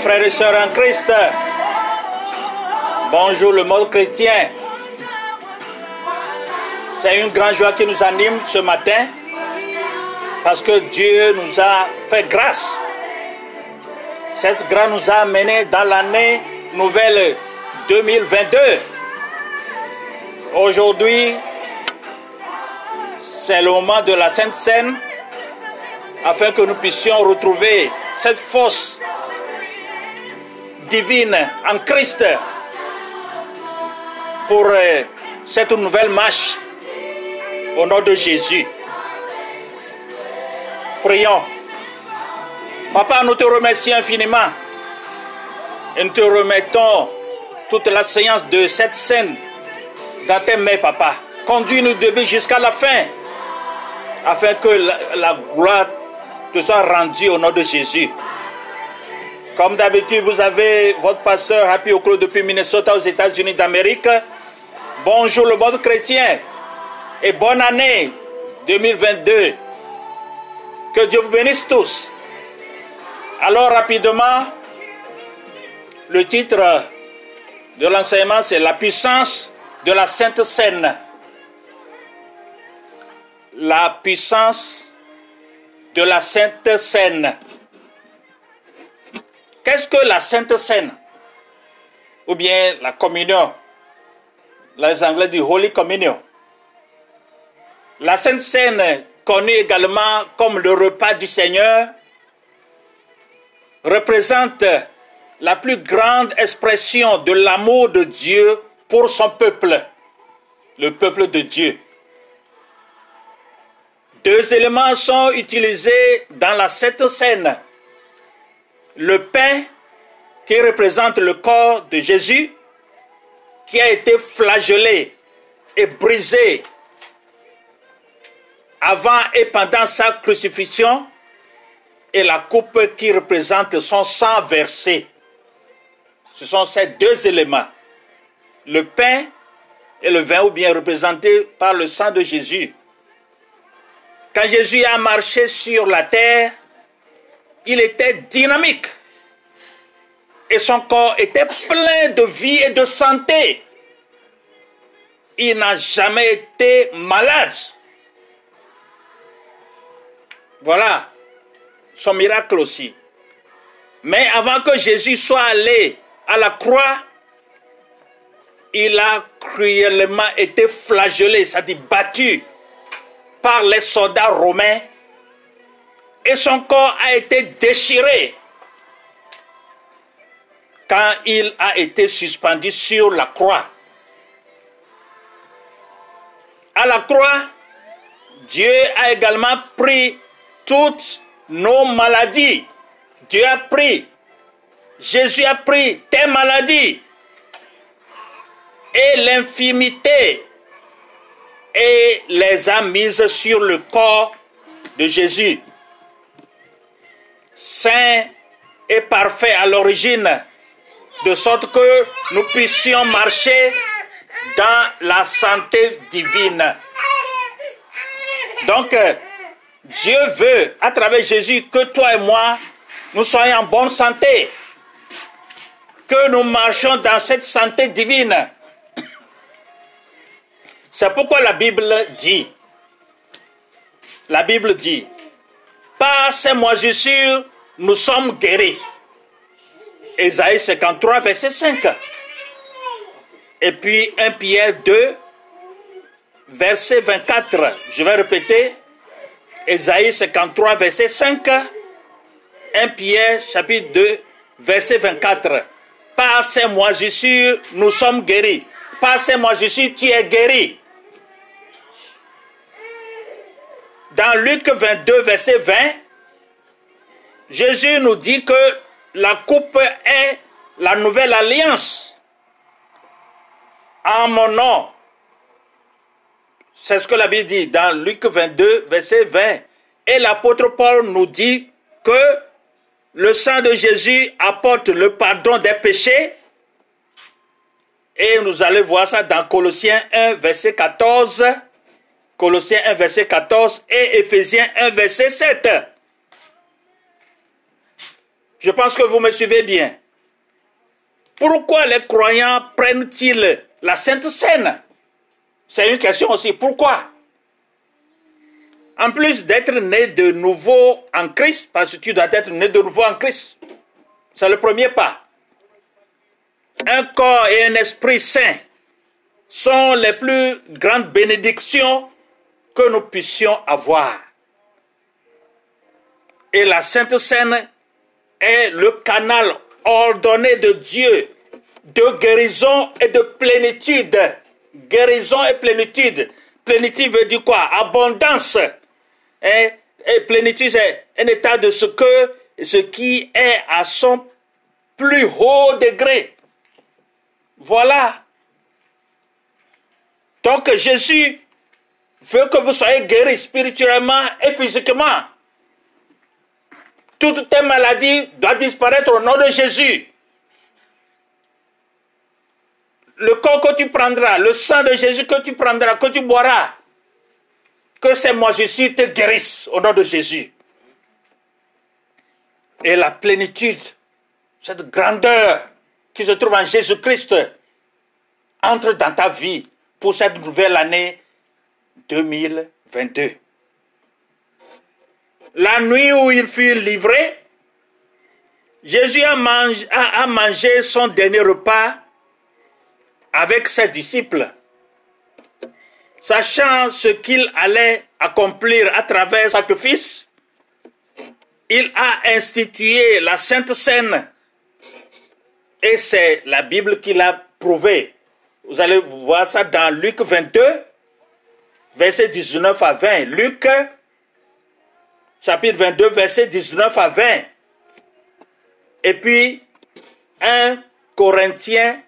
frères et sœurs en Christ. Bonjour le monde chrétien. C'est une grande joie qui nous anime ce matin parce que Dieu nous a fait grâce. Cette grâce nous a amenés dans l'année nouvelle 2022. Aujourd'hui, c'est le moment de la Sainte Seine afin que nous puissions retrouver cette force divine en Christ pour euh, cette nouvelle marche au nom de Jésus. Prions. Papa, nous te remercions infiniment et nous te remettons toute la séance de cette scène dans tes mains, papa. Conduis-nous début jusqu'à la fin afin que la, la gloire te soit rendue au nom de Jésus. Comme d'habitude, vous avez votre pasteur Happy Oclo depuis Minnesota aux États-Unis d'Amérique. Bonjour le monde chrétien et bonne année 2022. Que Dieu vous bénisse tous. Alors rapidement, le titre de l'enseignement, c'est la puissance de la Sainte Seine. La puissance de la Sainte Seine. Qu'est-ce que la Sainte Seine Ou bien la communion Les Anglais disent Holy Communion? La Sainte Seine, connue également comme le repas du Seigneur, représente la plus grande expression de l'amour de Dieu pour son peuple, le peuple de Dieu. Deux éléments sont utilisés dans la Sainte Seine le pain qui représente le corps de Jésus, qui a été flagellé et brisé avant et pendant sa crucifixion, et la coupe qui représente son sang versé. Ce sont ces deux éléments, le pain et le vin, ou bien représentés par le sang de Jésus. Quand Jésus a marché sur la terre, il était dynamique. Et son corps était plein de vie et de santé. Il n'a jamais été malade. Voilà son miracle aussi. Mais avant que Jésus soit allé à la croix, il a cruellement été flagellé, c'est-à-dire battu par les soldats romains et son corps a été déchiré quand il a été suspendu sur la croix. À la croix, Dieu a également pris toutes nos maladies. Dieu a pris, Jésus a pris tes maladies et l'infimité et les a mises sur le corps de Jésus saint et parfait à l'origine, de sorte que nous puissions marcher dans la santé divine. Donc, Dieu veut, à travers Jésus, que toi et moi, nous soyons en bonne santé, que nous marchions dans cette santé divine. C'est pourquoi la Bible dit, la Bible dit, par ces moisissures, nous sommes guéris. Ésaïe 53, verset 5. Et puis 1 Pierre 2, verset 24. Je vais répéter. Ésaïe 53, verset 5. 1 Pierre, chapitre 2, verset 24. Par ces moisissures, nous sommes guéris. Par ces moisissures, tu es guéri. Dans Luc 22, verset 20, Jésus nous dit que la coupe est la nouvelle alliance. En mon nom. C'est ce que la Bible dit dans Luc 22, verset 20. Et l'apôtre Paul nous dit que le sang de Jésus apporte le pardon des péchés Et nous allons voir ça dans Colossiens 1, verset 14. Colossiens 1, verset 14 et Ephésiens 1, verset 7. Je pense que vous me suivez bien. Pourquoi les croyants prennent-ils la Sainte Seine? C'est une question aussi. Pourquoi? En plus d'être né de nouveau en Christ, parce que tu dois être né de nouveau en Christ, c'est le premier pas. Un corps et un esprit saint sont les plus grandes bénédictions que nous puissions avoir. Et la Sainte Seine est le canal ordonnée de Dieu de guérison et de plénitude. Guérison et plénitude. Plénitude veut dire quoi? Abondance. Et, plénitude, c'est un état de ce que, ce qui est à son plus haut degré. Voilà. Donc Jésus veut que vous soyez guéris spirituellement et physiquement. Toutes tes maladies doivent disparaître au nom de Jésus. Le corps que tu prendras, le sang de Jésus que tu prendras, que tu boiras, que ces moisissures te guérissent au nom de Jésus. Et la plénitude, cette grandeur qui se trouve en Jésus-Christ, entre dans ta vie pour cette nouvelle année 2022 la nuit où il fut livré, Jésus a mangé, son dernier repas avec ses disciples, sachant ce qu'il allait accomplir à travers le sacrifice, il a institué la Sainte Seine et c'est la Bible qui l'a prouvé. Vous allez voir ça dans Luc 22, verset 19 à 20. Luc chapitre 22, verset 19 à 20. Et puis 1 Corinthiens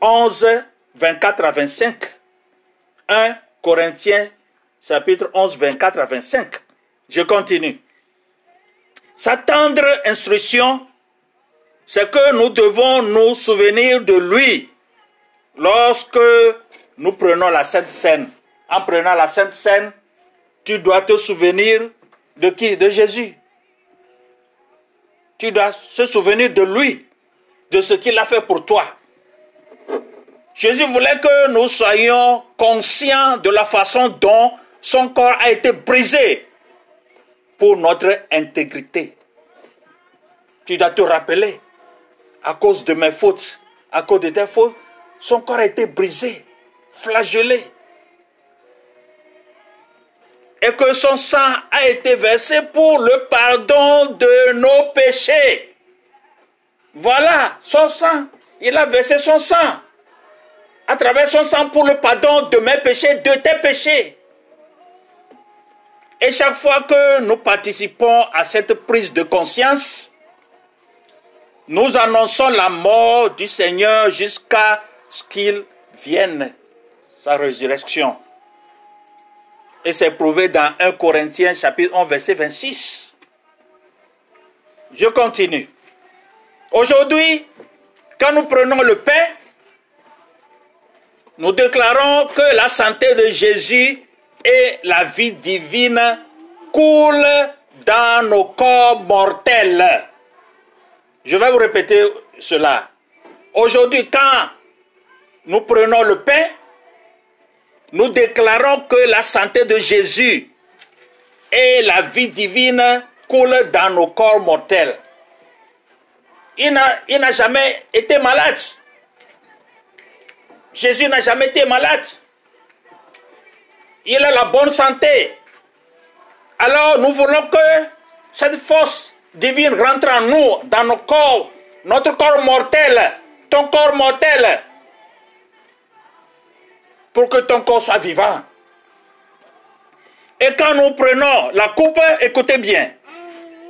11, 24 à 25. 1 Corinthiens chapitre 11, 24 à 25. Je continue. Sa tendre instruction, c'est que nous devons nous souvenir de lui lorsque nous prenons la Sainte Seine. En prenant la Sainte Seine, tu dois te souvenir de qui? De Jésus. Tu dois se souvenir de lui, de ce qu'il a fait pour toi. Jésus voulait que nous soyons conscients de la façon dont son corps a été brisé pour notre intégrité. Tu dois te rappeler, à cause de mes fautes, à cause de tes fautes, son corps a été brisé, flagellé et que son sang a été versé pour le pardon de nos péchés. Voilà, son sang. Il a versé son sang. À travers son sang pour le pardon de mes péchés, de tes péchés. Et chaque fois que nous participons à cette prise de conscience, nous annonçons la mort du Seigneur jusqu'à ce qu'il vienne, sa résurrection. Et c'est prouvé dans 1 Corinthiens chapitre 11 verset 26. Je continue. Aujourd'hui, quand nous prenons le pain, nous déclarons que la santé de Jésus et la vie divine coulent dans nos corps mortels. Je vais vous répéter cela. Aujourd'hui, quand nous prenons le pain, nous déclarons que la santé de Jésus et la vie divine coulent dans nos corps mortels. Il n'a jamais été malade. Jésus n'a jamais été malade. Il a la bonne santé. Alors nous voulons que cette force divine rentre en nous, dans nos corps, notre corps mortel, ton corps mortel, pour que ton corps soit vivant. Et quand nous prenons la coupe, écoutez bien,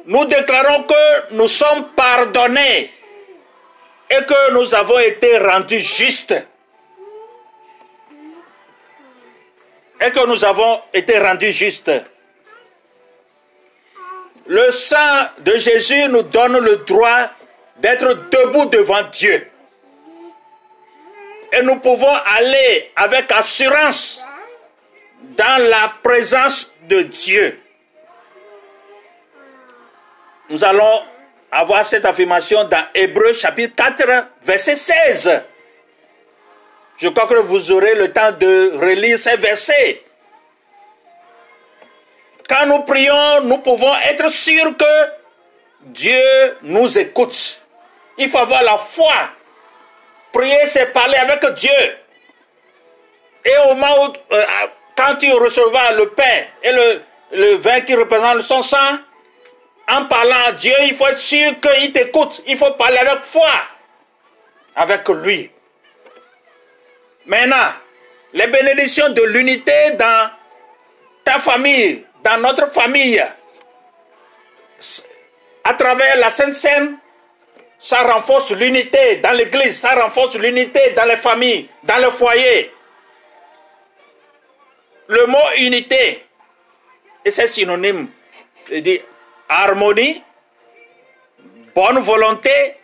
nous déclarons que nous sommes pardonnés et que nous avons été rendus justes. Et que nous avons été rendus justes. Le sang de Jésus nous donne le droit d'être debout devant Dieu. Et nous pouvons aller avec assurance dans la présence de Dieu. Nous allons avoir cette affirmation dans Hébreu chapitre 4, verset 16. Je crois que vous aurez le temps de relire ces versets. Quand nous prions, nous pouvons être sûrs que Dieu nous écoute. Il faut avoir la foi. Prier, c'est parler avec Dieu. Et au moment où, euh, quand tu recevras le pain et le, le vin qui représente son sang, en parlant à Dieu, il faut être sûr qu'il t'écoute. Il faut parler avec foi avec lui. Maintenant, les bénédictions de l'unité dans ta famille, dans notre famille, à travers la Sainte Seine, ça renforce l'unité dans l'église, ça renforce l'unité dans les familles, dans le foyer. Le mot unité, et c'est synonyme, de harmonie, bonne volonté,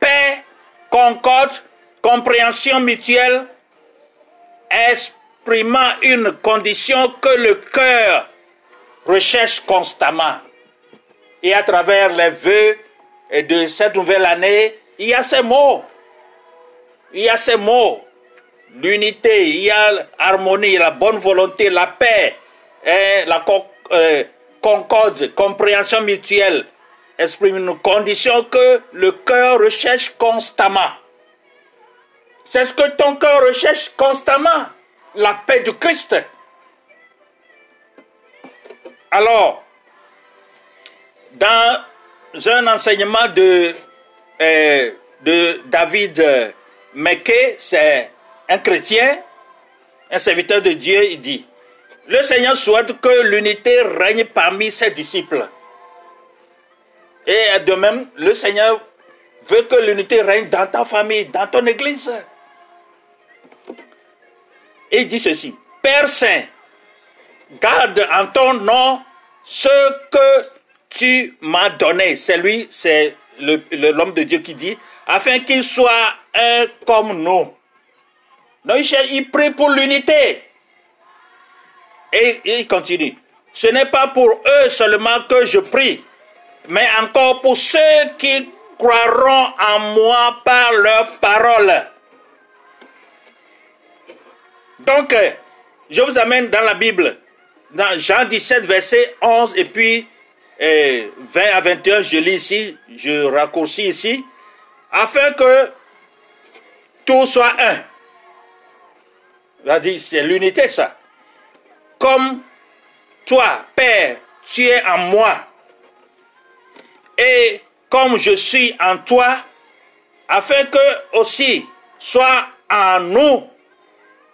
paix, concorde, compréhension mutuelle, exprimant une condition que le cœur recherche constamment. Et à travers les vœux de cette nouvelle année, il y a ces mots. Il y a ces mots. L'unité, il y a l'harmonie, la bonne volonté, la paix, et la euh, concorde, compréhension mutuelle, exprime une condition que le cœur recherche constamment. C'est ce que ton cœur recherche constamment, la paix du Christ. Alors, dans un enseignement de, euh, de David Meké, c'est un chrétien, un serviteur de Dieu, il dit, le Seigneur souhaite que l'unité règne parmi ses disciples. Et de même, le Seigneur veut que l'unité règne dans ta famille, dans ton église. Et il dit ceci, Père Saint, garde en ton nom ce que tu m'as donné. C'est lui, c'est l'homme de Dieu qui dit, afin qu'il soit un comme nous. Donc il prie pour l'unité. Et il continue. Ce n'est pas pour eux seulement que je prie, mais encore pour ceux qui croiront en moi par leur parole. Donc, je vous amène dans la Bible, dans Jean 17, verset 11 et puis 20 à 21, je lis ici, je raccourcis ici, afin que tout soit un. C'est l'unité, ça comme toi, Père, tu es en moi, et comme je suis en toi, afin que aussi soit en nous,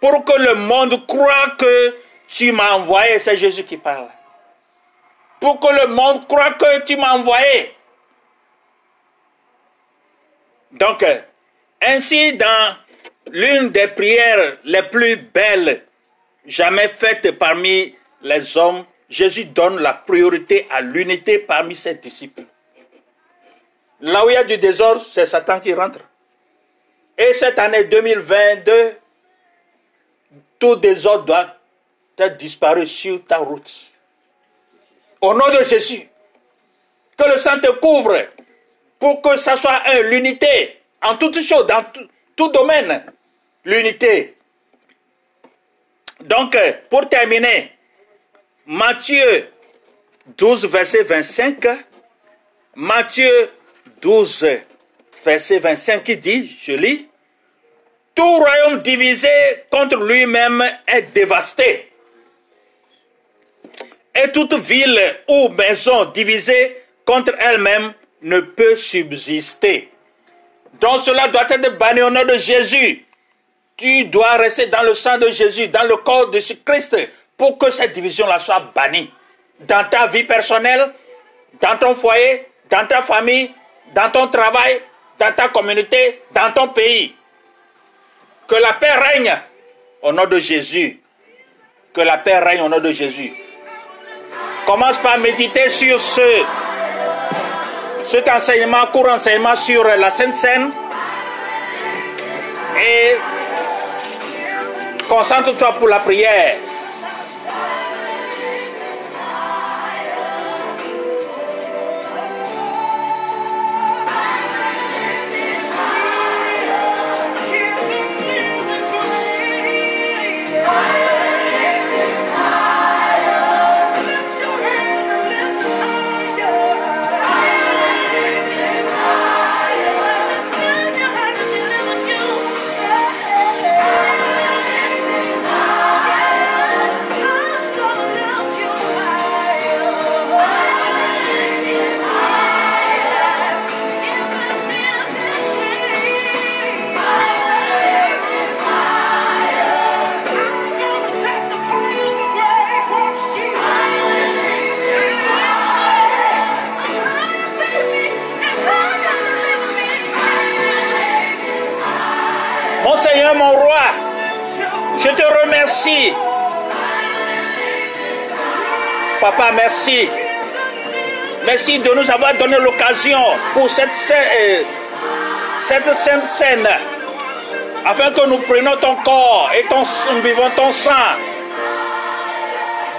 pour que le monde croit que tu m'as envoyé. C'est Jésus qui parle. Pour que le monde croit que tu m'as envoyé. Donc, ainsi, dans l'une des prières les plus belles jamais faite parmi les hommes, Jésus donne la priorité à l'unité parmi ses disciples. Là où il y a du désordre, c'est Satan qui rentre. Et cette année 2022, tout désordre doit être disparu sur ta route. Au nom de Jésus, que le sang te couvre pour que ça soit l'unité en toutes choses, dans tout domaine. L'unité donc, euh, pour terminer, Matthieu 12, verset 25, Matthieu 12, verset 25 qui dit, je lis, Tout royaume divisé contre lui-même est dévasté. Et toute ville ou maison divisée contre elle-même ne peut subsister. Donc cela doit être banni au nom de Jésus. Tu dois rester dans le sang de Jésus, dans le corps de Christ, pour que cette division-là soit bannie. Dans ta vie personnelle, dans ton foyer, dans ta famille, dans ton travail, dans ta communauté, dans ton pays. Que la paix règne au nom de Jésus. Que la paix règne au nom de Jésus. Commence par méditer sur ce, cet enseignement, court enseignement sur la Sainte-Seine. Et concentre-toi pour la prière. Te remercie. Papa, merci. Merci de nous avoir donné l'occasion pour cette, euh, cette scène, afin que nous prenions ton corps et ton, nous buvons ton sang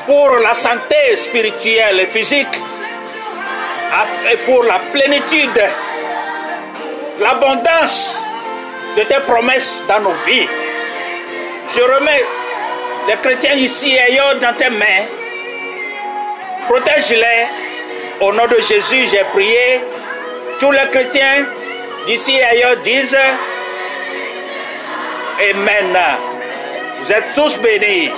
pour la santé spirituelle et physique, et pour la plénitude, l'abondance de tes promesses dans nos vies. Je remets les chrétiens ici ailleurs dans tes mains. Protège-les. Au nom de Jésus, j'ai prié. Tous les chrétiens d'ici et ailleurs disent Amen. Vous êtes tous bénis.